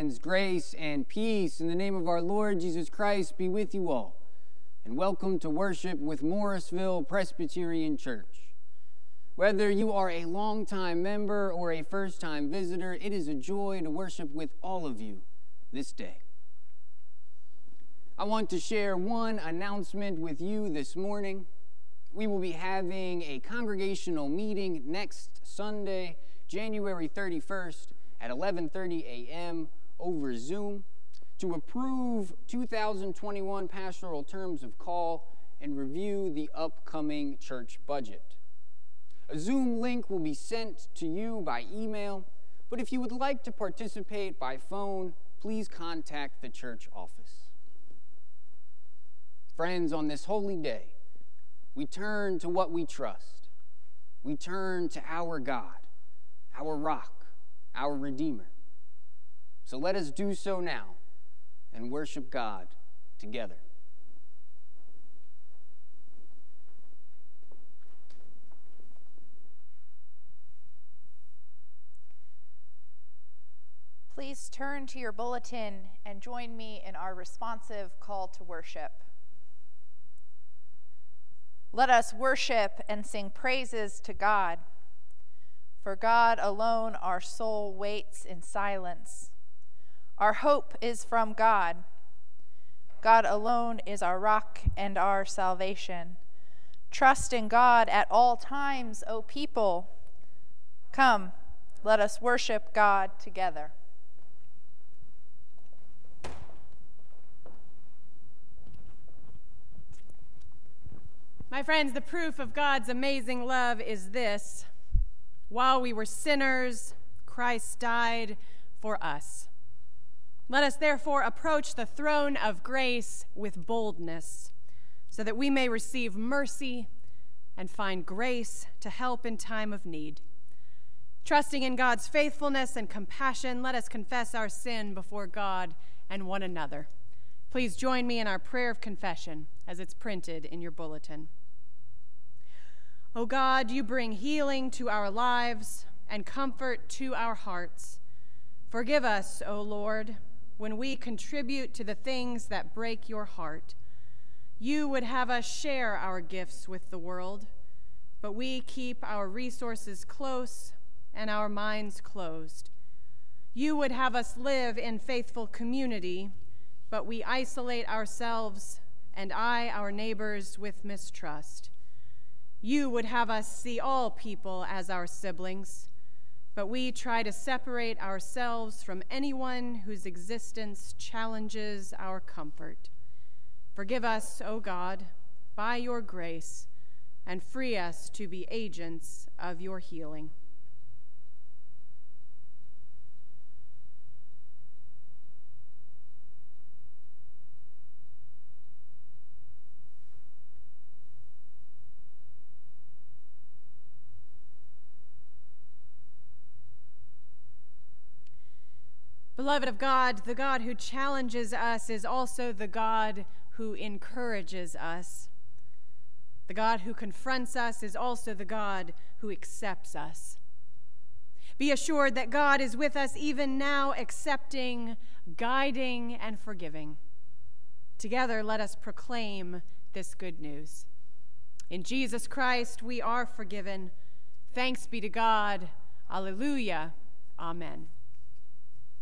friends. Grace and peace in the name of our Lord Jesus Christ be with you all. And welcome to worship with Morrisville Presbyterian Church. Whether you are a longtime member or a first time visitor, it is a joy to worship with all of you this day. I want to share one announcement with you this morning. We will be having a congregational meeting next Sunday, January 31st at 11:30 a.m. over Zoom to approve 2021 pastoral terms of call and review the upcoming church budget. A Zoom link will be sent to you by email, but if you would like to participate by phone, please contact the church office. Friends, on this holy day, we turn to what we trust. We turn to our God, our rock, our Redeemer. So let us do so now and worship God together. Please turn to your bulletin and join me in our responsive call to worship. Let us worship and sing praises to God. For God alone our soul waits in silence. Our hope is from God. God alone is our rock and our salvation. Trust in God at all times, O people. Come, let us worship God together. My friends, the proof of God's amazing love is this while we were sinners, Christ died for us. Let us therefore approach the throne of grace with boldness, so that we may receive mercy and find grace to help in time of need. Trusting in God's faithfulness and compassion, let us confess our sin before God and one another. Please join me in our prayer of confession as it's printed in your bulletin. O God, you bring healing to our lives and comfort to our hearts. Forgive us, O Lord, when we contribute to the things that break your heart. You would have us share our gifts with the world, but we keep our resources close and our minds closed. You would have us live in faithful community, but we isolate ourselves and eye our neighbors with mistrust. You would have us see all people as our siblings, but we try to separate ourselves from anyone whose existence challenges our comfort. Forgive us, O God, by your grace, and free us to be agents of your healing. Beloved of God, the God who challenges us is also the God who encourages us. The God who confronts us is also the God who accepts us. Be assured that God is with us even now, accepting, guiding, and forgiving. Together, let us proclaim this good news. In Jesus Christ, we are forgiven. Thanks be to God. Alleluia. Amen.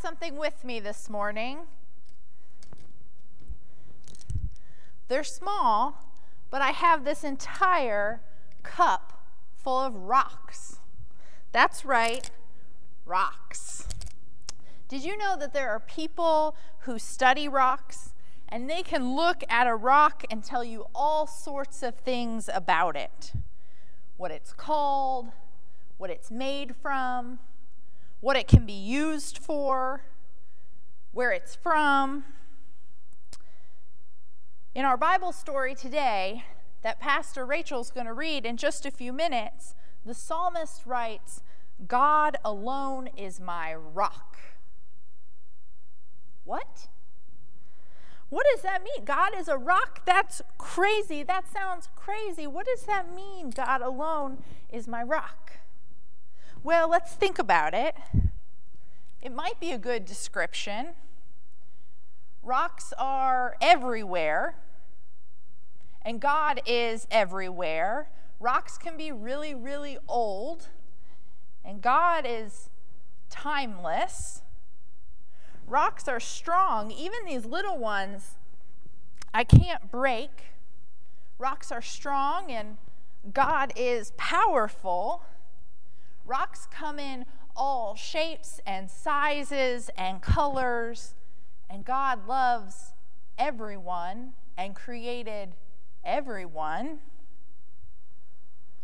something with me this morning. They're small, but I have this entire cup full of rocks. That's right, rocks. Did you know that there are people who study rocks and they can look at a rock and tell you all sorts of things about it? what it's called, what it's made from, what it can be used for, where it's from. In our Bible story today, that Pastor Rachel's going to read in just a few minutes, the psalmist writes, God alone is my rock. What? What does that mean? God is a rock? That's crazy. That sounds crazy. What does that mean? God alone is my rock. Well, let's think about it. It might be a good description. Rocks are everywhere, and God is everywhere. Rocks can be really, really old, and God is timeless. Rocks are strong, even these little ones I can't break. Rocks are strong, and God is powerful. Rocks come in all shapes and sizes and colors, and God loves everyone and created everyone.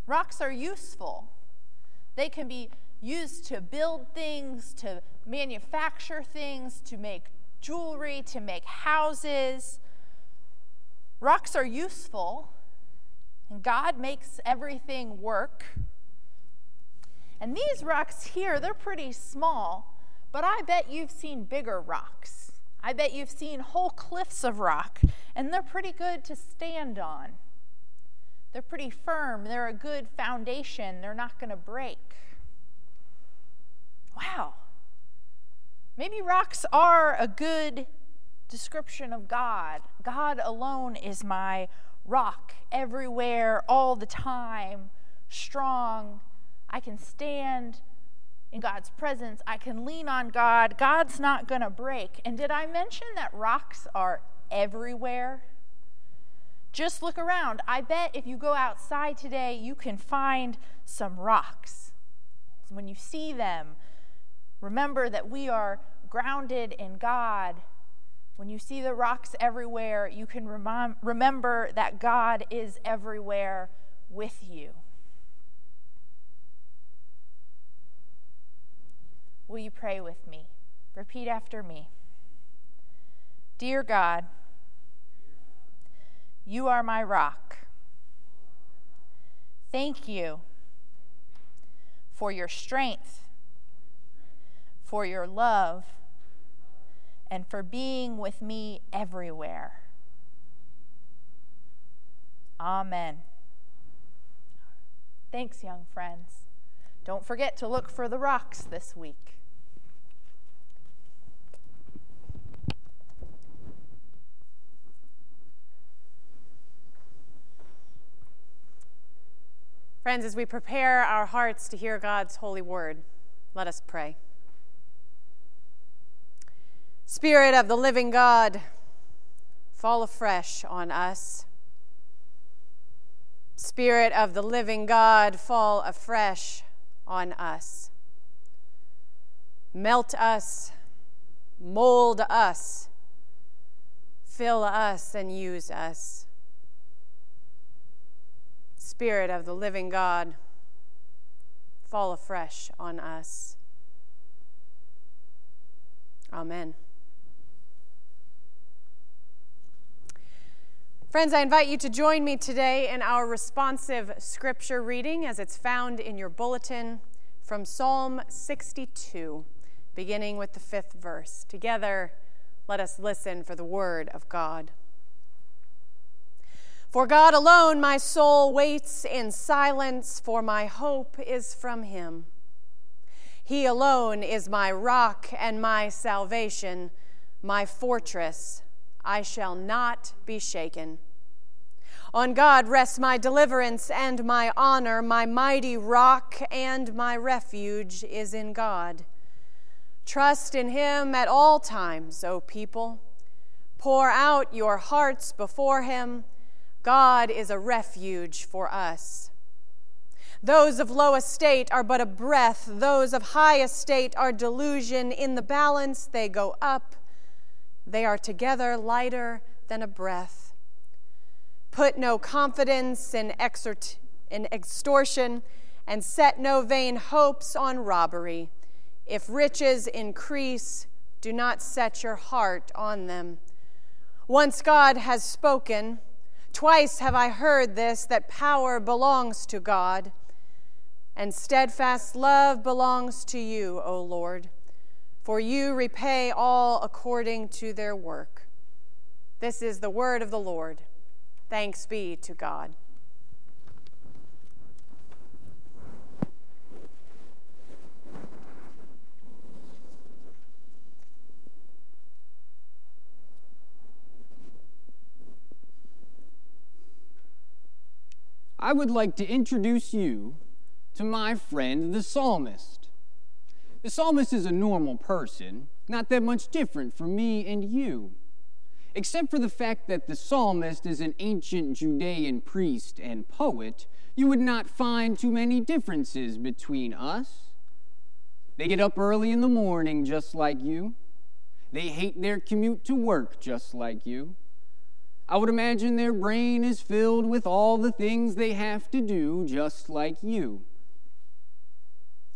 Rocks are useful. They can be used to build things, to manufacture things, to make jewelry, to make houses. Rocks are useful, and God makes everything work. And these rocks here, they're pretty small, but I bet you've seen bigger rocks. I bet you've seen whole cliffs of rock, and they're pretty good to stand on. They're pretty firm, they're a good foundation, they're not going to break. Wow. Maybe rocks are a good description of God. God alone is my rock, everywhere, all the time, strong. I can stand in God's presence. I can lean on God. God's not going to break. And did I mention that rocks are everywhere? Just look around. I bet if you go outside today, you can find some rocks. When you see them, remember that we are grounded in God. When you see the rocks everywhere, you can rem- remember that God is everywhere with you. Will you pray with me? Repeat after me. Dear God, you are my rock. Thank you for your strength, for your love, and for being with me everywhere. Amen. Thanks, young friends. Don't forget to look for the rocks this week. Friends, as we prepare our hearts to hear God's holy word, let us pray. Spirit of the living God, fall afresh on us. Spirit of the living God, fall afresh on us. Melt us, mold us, fill us, and use us. Spirit of the living God, fall afresh on us. Amen. Friends, I invite you to join me today in our responsive scripture reading as it's found in your bulletin from Psalm 62, beginning with the fifth verse. Together, let us listen for the word of God. For God alone my soul waits in silence, for my hope is from him. He alone is my rock and my salvation, my fortress. I shall not be shaken. On God rests my deliverance and my honor, my mighty rock and my refuge is in God. Trust in him at all times, O people. Pour out your hearts before him God is a refuge for us. Those of low estate are but a breath, those of high estate are delusion. In the balance, they go up, they are together lighter than a breath. Put no confidence in exhort- in extortion, and set no vain hopes on robbery. If riches increase, do not set your heart on them. Once God has spoken, twice have I heard this that power belongs to God, and steadfast love belongs to you, O Lord, for you repay all according to their work. This is the word of the Lord. Thanks be to God. I would like to introduce you to my friend the psalmist. The psalmist is a normal person, not that much different from me and you, except for the fact that the psalmist is an ancient Judean priest and poet. You would not find too many differences between us. They get up early in the morning just like you. They hate their commute to work just like you. I would imagine their brain is filled with all the things they have to do, just like you.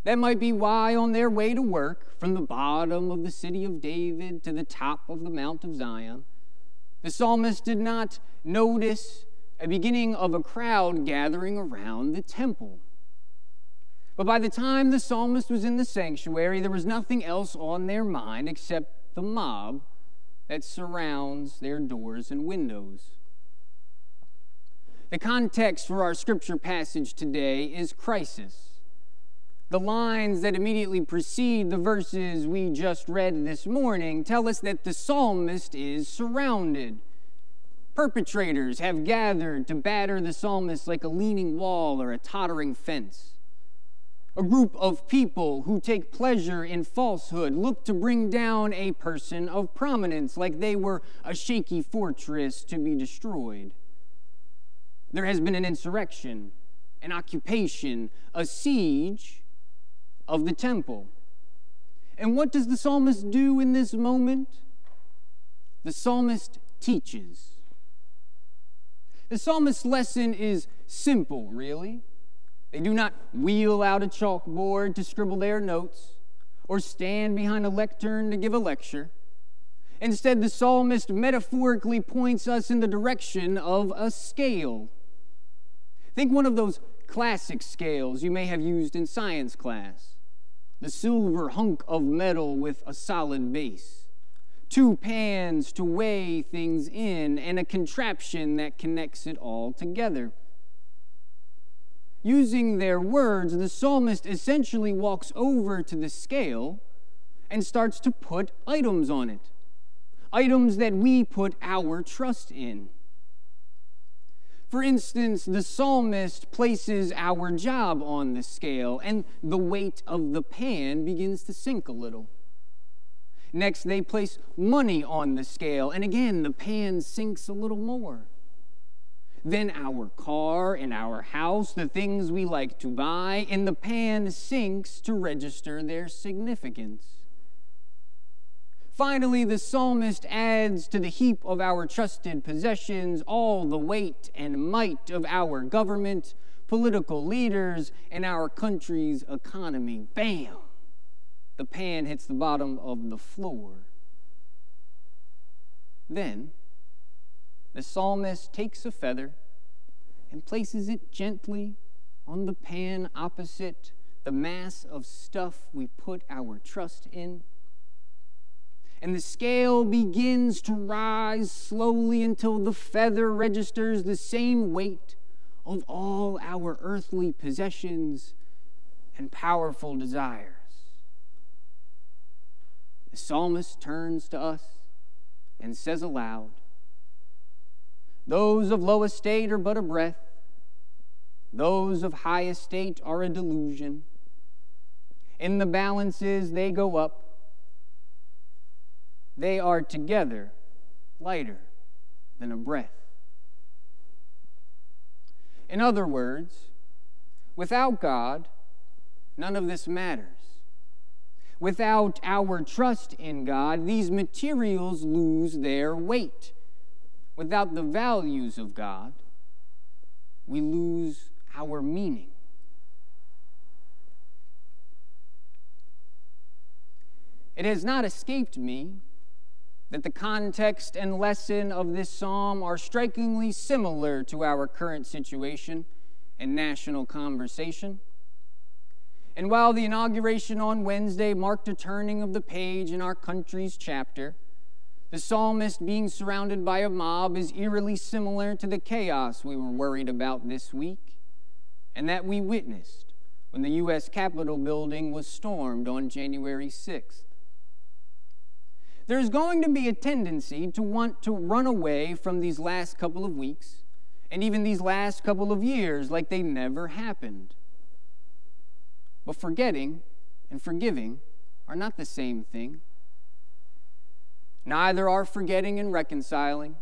That might be why, on their way to work, from the bottom of the city of David to the top of the Mount of Zion, the psalmist did not notice a beginning of a crowd gathering around the temple. But by the time the psalmist was in the sanctuary, there was nothing else on their mind except the mob that surrounds their doors and windows. The context for our scripture passage today is crisis. The lines that immediately precede the verses we just read this morning tell us that the psalmist is surrounded. Perpetrators have gathered to batter the psalmist like a leaning wall or a tottering fence. A group of people who take pleasure in falsehood look to bring down a person of prominence like they were a shaky fortress to be destroyed. There has been an insurrection, an occupation, a siege of the temple. And what does the psalmist do in this moment? The psalmist teaches. The psalmist's lesson is simple, really. They do not wheel out a chalkboard to scribble their notes or stand behind a lectern to give a lecture. Instead, the psalmist metaphorically points us in the direction of a scale. Think one of those classic scales you may have used in science class the silver hunk of metal with a solid base, two pans to weigh things in, and a contraption that connects it all together using their words, the psalmist essentially walks over to the scale and starts to put items on it. Items that we put our trust in. For instance, the psalmist places our job on the scale, and the weight of the pan begins to sink a little. Next, they place money on the scale, and again, the pan sinks a little more then our car and our house, the things we like to buy, and the pan sinks to register their significance. Finally, the psalmist adds to the heap of our trusted possessions all the weight and might of our government, political leaders, and our country's economy. Bam! The pan hits the bottom of the floor. Then, the psalmist takes a feather and places it gently on the pan opposite the mass of stuff we put our trust in. And the scale begins to rise slowly until the feather registers the same weight of all our earthly possessions and powerful desires. The psalmist turns to us and says aloud, those of low estate are but a breath, those of high estate are a delusion. In the balances, they go up. They are together lighter than a breath. In other words, without God, none of this matters. Without our trust in God, these materials lose their weight without the values of God, we lose our meaning. It has not escaped me that the context and lesson of this psalm are strikingly similar to our current situation and national conversation. And while the inauguration on Wednesday marked a turning of the page in our country's chapter, the psalmist being surrounded by a mob is eerily similar to the chaos we were worried about this week and that we witnessed when the U.S. Capitol building was stormed on January 6th. There's going to be a tendency to want to run away from these last couple of weeks and even these last couple of years like they never happened. But forgetting and forgiving are not the same thing. Neither are forgetting and reconciling,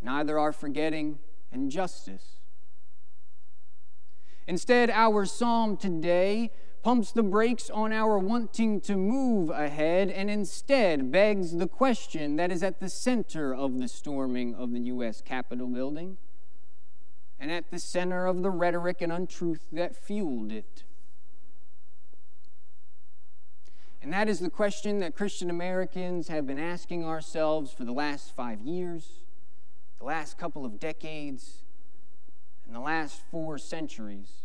neither are forgetting and justice. Instead, our psalm today pumps the brakes on our wanting to move ahead and instead begs the question that is at the center of the storming of the U.S. Capitol building and at the center of the rhetoric and untruth that fueled it. And that is the question that Christian Americans have been asking ourselves for the last five years, the last couple of decades, and the last four centuries.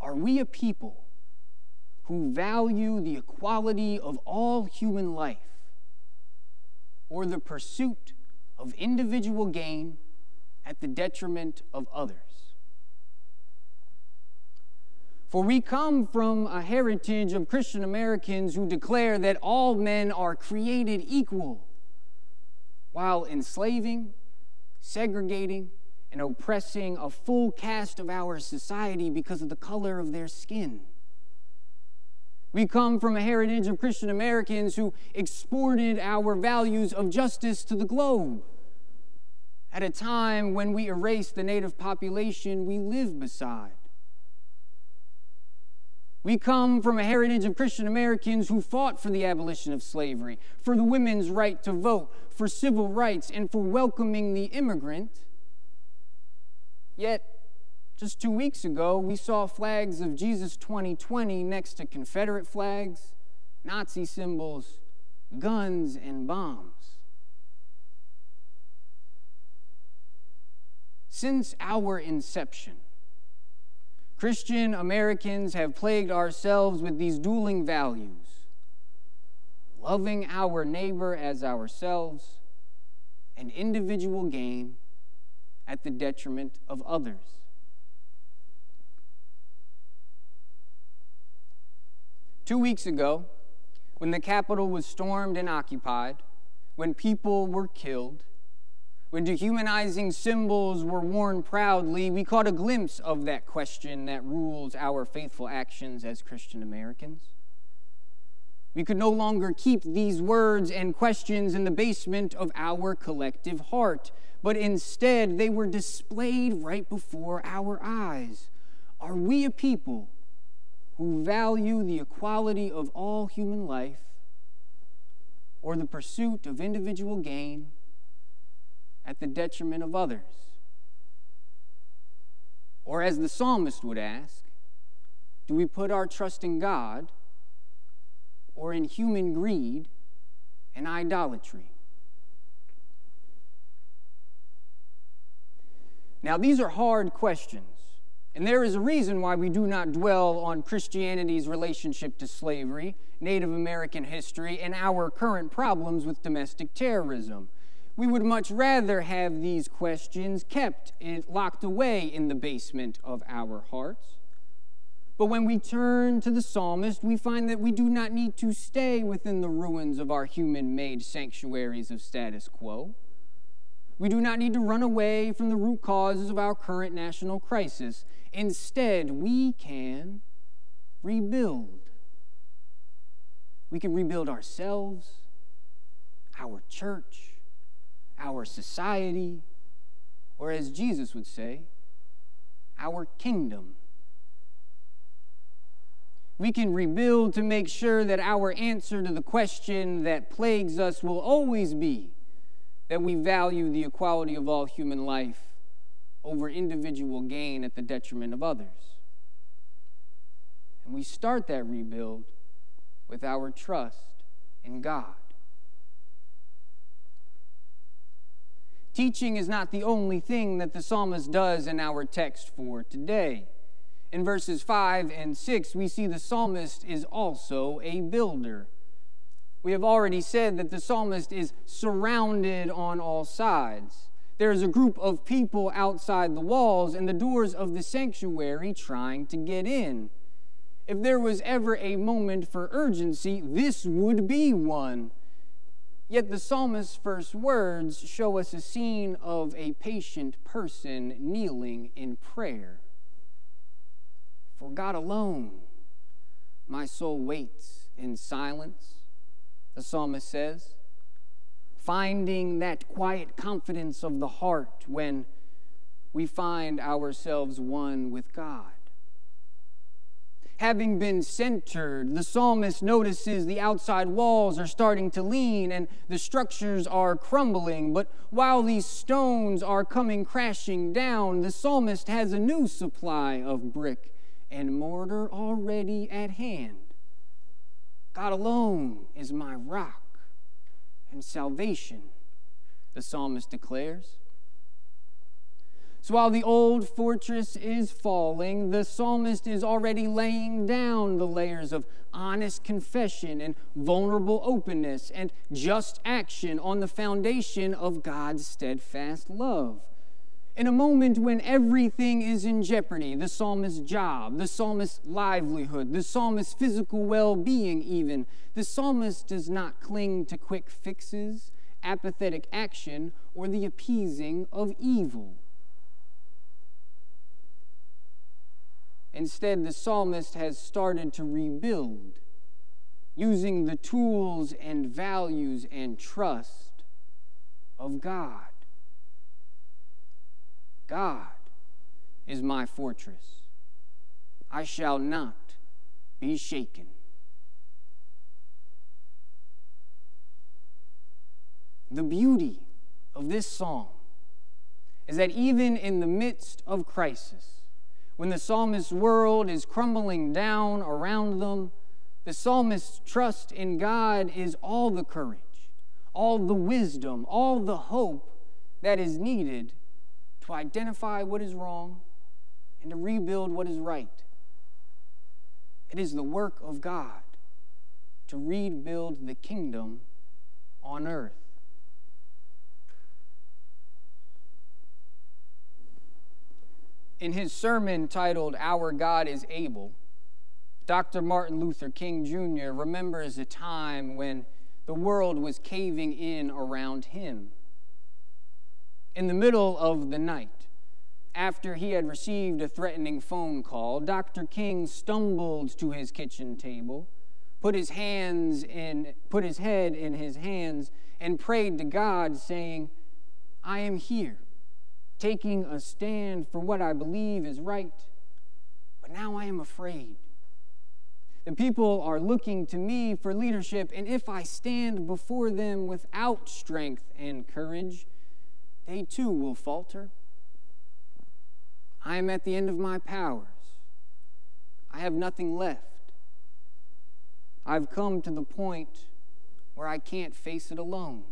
Are we a people who value the equality of all human life or the pursuit of individual gain at the detriment of others? For we come from a heritage of Christian Americans who declare that all men are created equal while enslaving, segregating, and oppressing a full caste of our society because of the color of their skin. We come from a heritage of Christian Americans who exported our values of justice to the globe. At a time when we erased the native population we live beside. We come from a heritage of Christian Americans who fought for the abolition of slavery, for the women's right to vote, for civil rights, and for welcoming the immigrant Yet, just two weeks ago, we saw flags of Jesus 2020 next to Confederate flags, Nazi symbols, guns, and bombs. Since our inception, Christian Americans have plagued ourselves with these dueling values loving our neighbor as ourselves and individual gain at the detriment of others. Two weeks ago, when the Capitol was stormed and occupied, when people were killed, when dehumanizing symbols were worn proudly, we caught a glimpse of that question that rules our faithful actions as Christian Americans. We could no longer keep these words and questions in the basement of our collective heart but instead they were displayed right before our eyes. Are we a people who value the equality of all human life or the pursuit of individual gain at the detriment of others? Or, as the psalmist would ask, do we put our trust in God or in human greed and idolatry? Now, these are hard questions, and there is a reason why we do not dwell on Christianity's relationship to slavery, Native American history, and our current problems with domestic terrorism. We would much rather have these questions kept and locked away in the basement of our hearts. But when we turn to the psalmist, we find that we do not need to stay within the ruins of our human made sanctuaries of status quo. We do not need to run away from the root causes of our current national crisis. Instead, we can rebuild. We can rebuild ourselves, our church, our society, or as Jesus would say, our kingdom. We can rebuild to make sure that our answer to the question that plagues us will always be that we value the equality of all human life over individual gain at the detriment of others. And we start that rebuild with our trust in God. Teaching is not the only thing that the psalmist does in our text for today. In verses 5 and 6, we see the psalmist is also a builder. We have already said that the psalmist is surrounded on all sides. There is a group of people outside the walls and the doors of the sanctuary trying to get in. If there was ever a moment for urgency, this would be one. Yet the psalmist's first words show us a scene of a patient person kneeling in prayer. For God alone, my soul waits in silence, the psalmist says, finding that quiet confidence of the heart when we find ourselves one with God having been centered. The psalmist notices the outside walls are starting to lean and the structures are crumbling. But while these stones are coming crashing down, the psalmist has a new supply of brick and mortar already at hand. God alone is my rock and salvation, the psalmist declares. So while the old fortress is falling, the psalmist is already laying down the layers of honest confession and vulnerable openness and just action on the foundation of God's steadfast love. In a moment when everything is in jeopardy, the psalmist's job, the psalmist's livelihood, the psalmist's physical well being, even, the psalmist does not cling to quick fixes, apathetic action, or the appeasing of evil. Instead, the psalmist has started to rebuild using the tools and values and trust of God. God is my fortress. I shall not be shaken. The beauty of this psalm is that even in the midst of crisis, when the psalmist's world is crumbling down around them, the psalmist's trust in God is all the courage, all the wisdom, all the hope that is needed to identify what is wrong and to rebuild what is right. It is the work of God to rebuild the kingdom on earth. In his sermon titled Our God is Able, Dr. Martin Luther King Jr. remembers a time when the world was caving in around him. In the middle of the night, after he had received a threatening phone call, Dr. King stumbled to his kitchen table, put his hands in put his head in his hands and prayed to God saying, "I am here taking a stand for what I believe is right, but now I am afraid. The people are looking to me for leadership, and if I stand before them without strength and courage, they too will falter. I am at the end of my powers. I have nothing left. I've come to the point where I can't face it alone.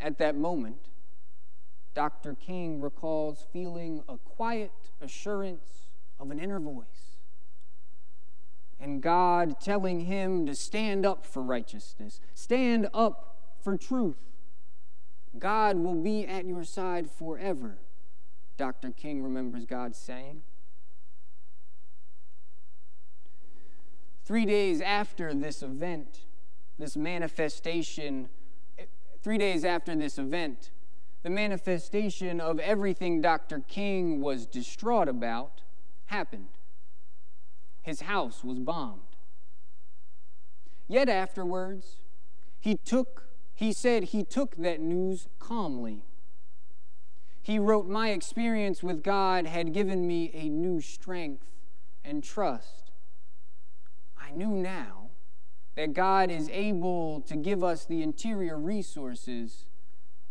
At that moment, Dr. King recalls feeling a quiet assurance of an inner voice and God telling him to stand up for righteousness, stand up for truth. God will be at your side forever, Dr. King remembers God saying. Three days after this event, this manifestation Three days after this event, the manifestation of everything Dr. King was distraught about happened. His house was bombed. Yet afterwards, he took he said he took that news calmly. He wrote, My experience with God had given me a new strength and trust. I knew now that God is able to give us the interior resources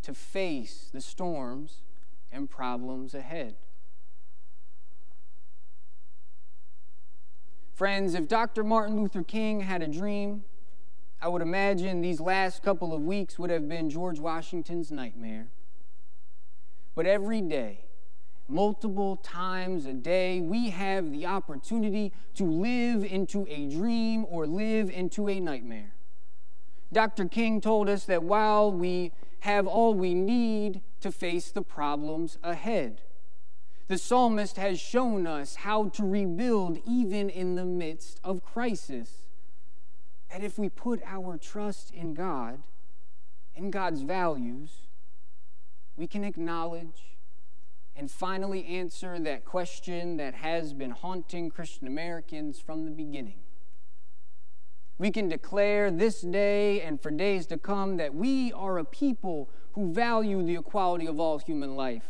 to face the storms and problems ahead. Friends, if Dr. Martin Luther King had a dream, I would imagine these last couple of weeks would have been George Washington's nightmare. But every day, multiple times a day, we have the opportunity to live into a dream or live into a nightmare. Dr. King told us that while we have all we need to face the problems ahead, the psalmist has shown us how to rebuild even in the midst of crisis. That if we put our trust in God, in God's values, we can acknowledge and finally answer that question that has been haunting Christian Americans from the beginning. We can declare this day and for days to come that we are a people who value the equality of all human life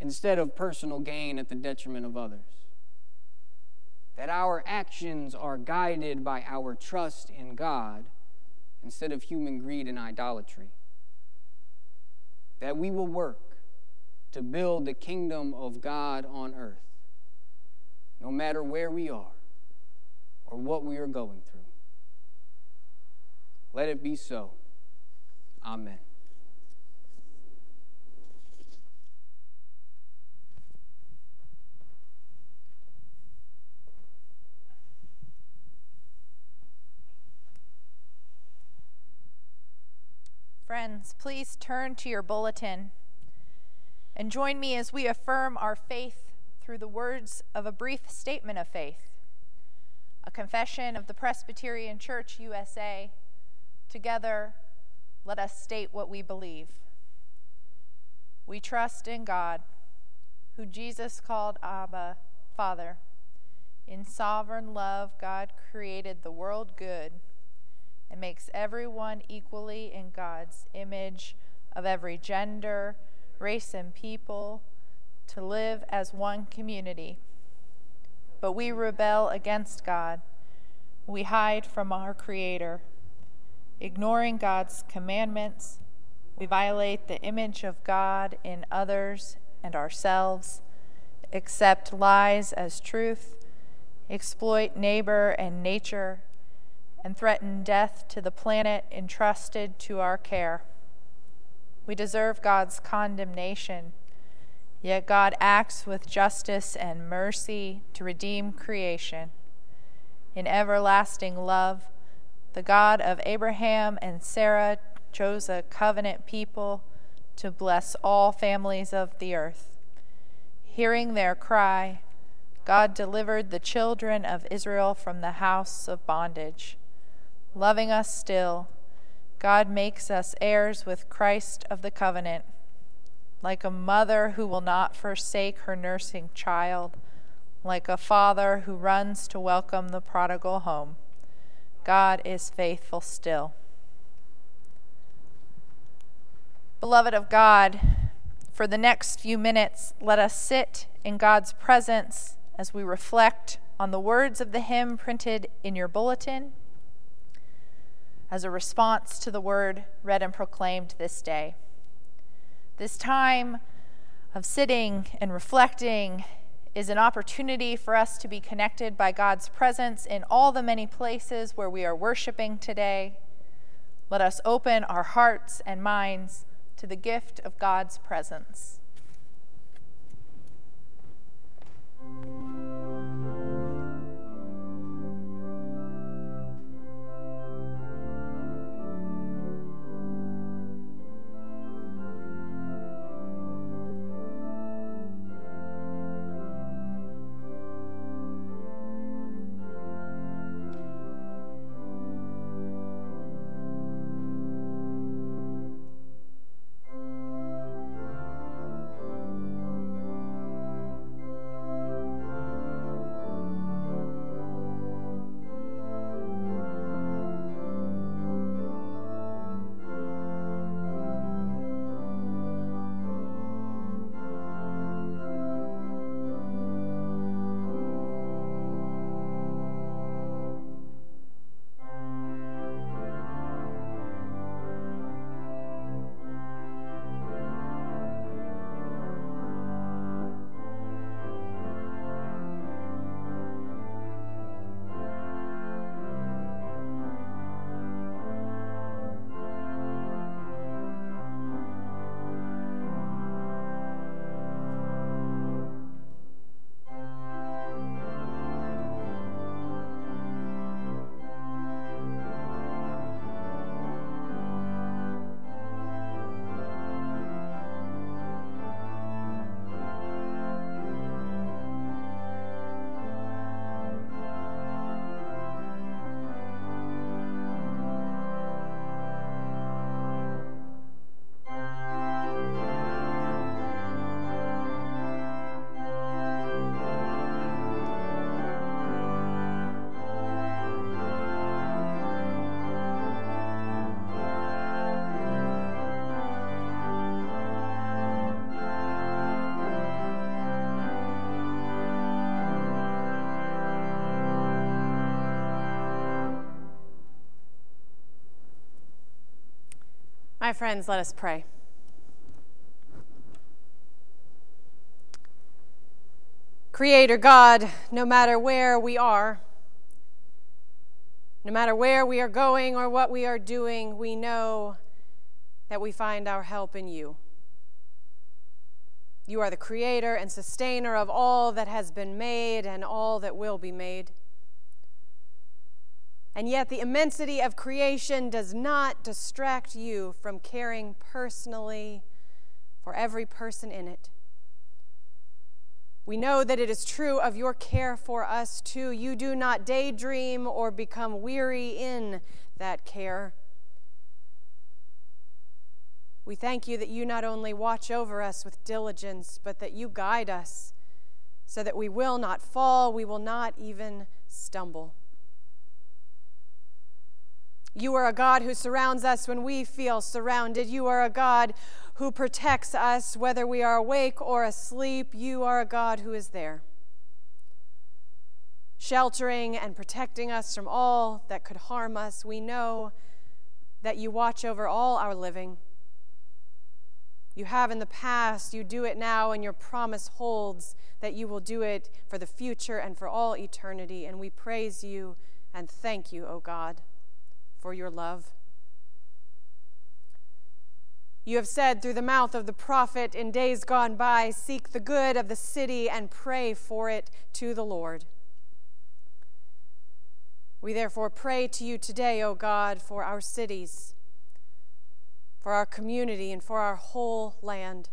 instead of personal gain at the detriment of others. That our actions are guided by our trust in God instead of human greed and idolatry. That we will work to build the kingdom of God on earth, no matter where we are or what we are going through. Let it be so. Amen. Friends, please turn to your bulletin and join me as we affirm our faith through the words of a brief statement of faith, a confession of the Presbyterian Church USA. Together, let us state what we believe. We trust in God, who Jesus called Abba, Father. In sovereign love, God created the world good and makes everyone equally in God's image of every gender race, and people to live as one community. But we rebel against God. We hide from our Creator. Ignoring God's commandments, we violate the image of God in others and ourselves, accept lies as truth, exploit neighbor and nature, and threaten death to the planet entrusted to our care. We deserve God's condemnation. Yet God acts with justice and mercy to redeem creation. In everlasting love, the God of Abraham and Sarah chose a covenant people to bless all families of the earth. Hearing their cry, God delivered the children of Israel from the house of bondage. Loving us still, God makes us heirs with Christ of the covenant. Like a mother who will not forsake her nursing child, like a father who runs to welcome the prodigal home, God is faithful still. Beloved of God, for the next few minutes, let us sit in God's presence as we reflect on the words of the hymn printed in your bulletin as a response to the word read and proclaimed this day. This time of sitting and reflecting is an opportunity for us to be connected by God's presence in all the many places where we are worshiping today. Let us open our hearts and minds to the gift of God's presence. My friends, let us pray. Creator God, no matter where we are, no matter where we are going or what we are doing, we know that we find our help in you. You are the creator and sustainer of all that has been made and all that will be made. And yet, the immensity of creation does not distract you from caring personally for every person in it. We know that it is true of your care for us too. You do not daydream or become weary in that care. We thank you that you not only watch over us with diligence, but that you guide us so that we will not fall, we will not even stumble. You are a God who surrounds us when we feel surrounded. You are a God who protects us whether we are awake or asleep. You are a God who is there, sheltering and protecting us from all that could harm us. We know that you watch over all our living. You have in the past, you do it now, and your promise holds that you will do it for the future and for all eternity. And we praise you and thank you, O God for your love. You have said through the mouth of the prophet in days gone by seek the good of the city and pray for it to the Lord. We therefore pray to you today, O God, for our cities, for our community, and for our whole land.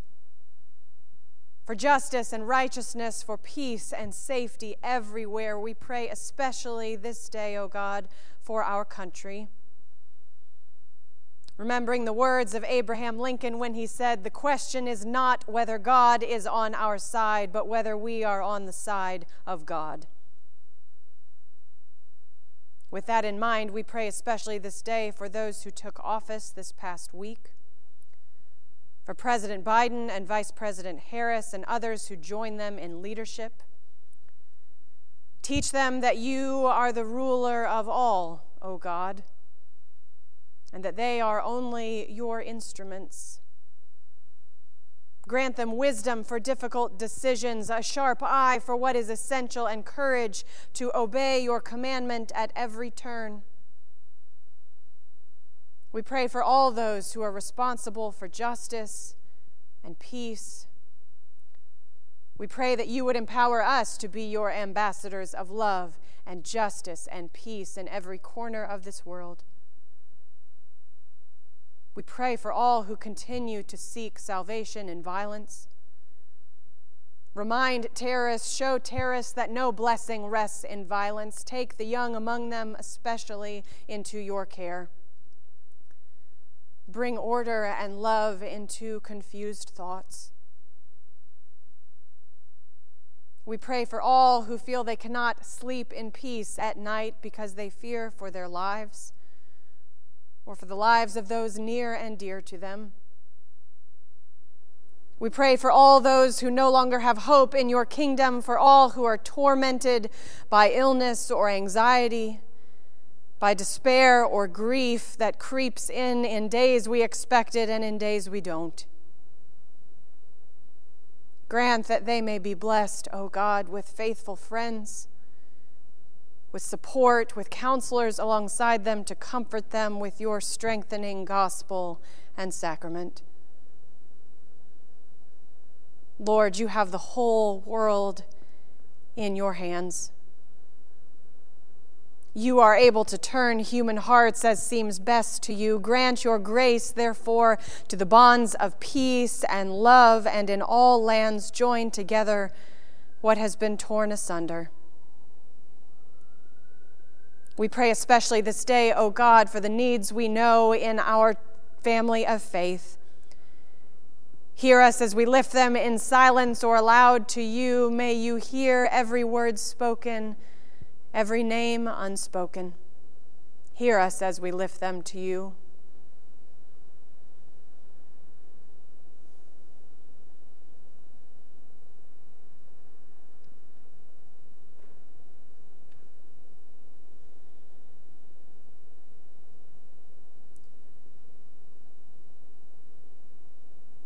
For justice and righteousness, for peace and safety everywhere. We pray especially this day, O God, for our country. Remembering the words of Abraham Lincoln when he said, The question is not whether God is on our side, but whether we are on the side of God. With that in mind, we pray especially this day for those who took office this past week, for President Biden and Vice President Harris and others who join them in leadership. Teach them that you are the ruler of all, O God and that they are only your instruments. Grant them wisdom for difficult decisions, a sharp eye for what is essential, and courage to obey your commandment at every turn. We pray for all those who are responsible for justice and peace. We pray that you would empower us to be your ambassadors of love and justice and peace in every corner of this world. We pray for all who continue to seek salvation in violence. Remind terrorists, show terrorists that no blessing rests in violence. Take the young among them, especially, into your care. Bring order and love into confused thoughts. We pray for all who feel they cannot sleep in peace at night because they fear for their lives or for the lives of those near and dear to them. We pray for all those who no longer have hope in your kingdom, for all who are tormented by illness or anxiety, by despair or grief that creeps in in days we expected and in days we don't. Grant that they may be blessed, O God, with faithful friends with support, with counselors alongside them to comfort them with your strengthening gospel and sacrament. Lord, you have the whole world in your hands. You are able to turn human hearts as seems best to you. Grant your grace, therefore, to the bonds of peace and love, and in all lands join together what has been torn asunder. We pray especially this day, O God, for the needs we know in our family of faith. Hear us as we lift them in silence or aloud to you. May you hear every word spoken, every name unspoken. Hear us as we lift them to you.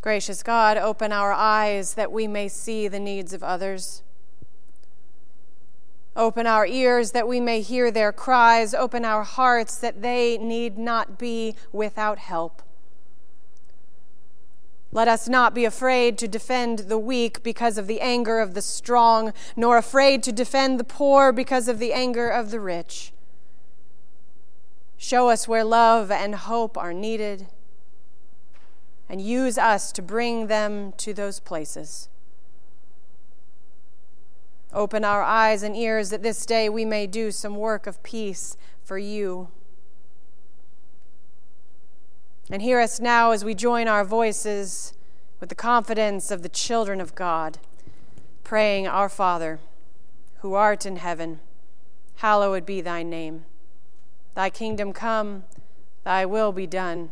Gracious God, open our eyes that we may see the needs of others. Open our ears that we may hear their cries. Open our hearts that they need not be without help. Let us not be afraid to defend the weak because of the anger of the strong, nor afraid to defend the poor because of the anger of the rich. Show us where love and hope are needed and use us to bring them to those places. Open our eyes and ears that this day we may do some work of peace for you. And hear us now as we join our voices with the confidence of the children of God, praying, Our Father, who art in heaven, hallowed be thy name. Thy kingdom come, thy will be done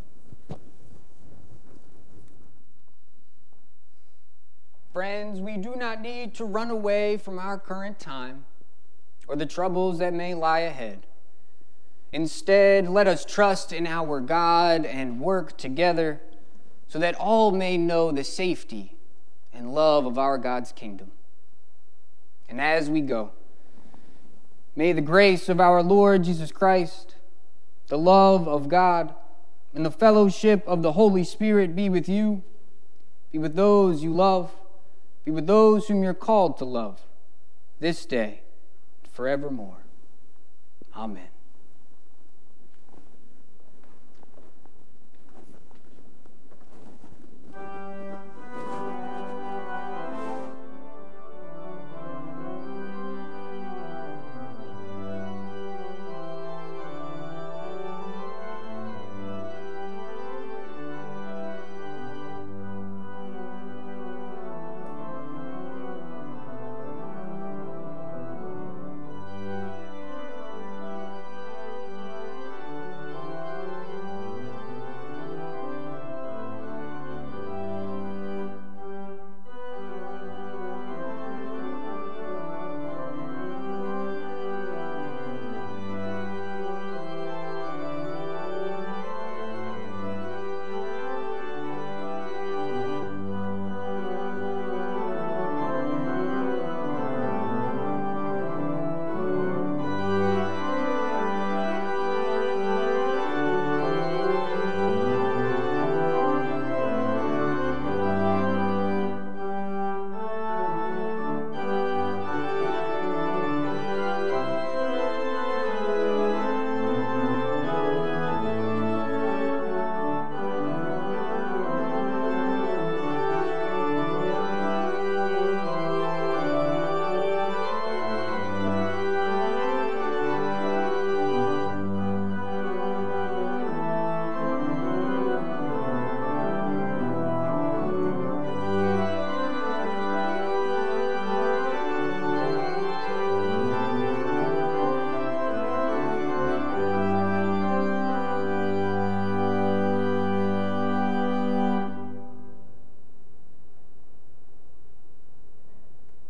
Friends, we do not need to run away from our current time or the troubles that may lie ahead. Instead, let us trust in our God and work together so that all may know the safety and love of our God's kingdom. And as we go, may the grace of our Lord Jesus Christ, the love of God, and the fellowship of the Holy Spirit be with you, be with those you love, be with those whom you're called to love this day forevermore. Amen.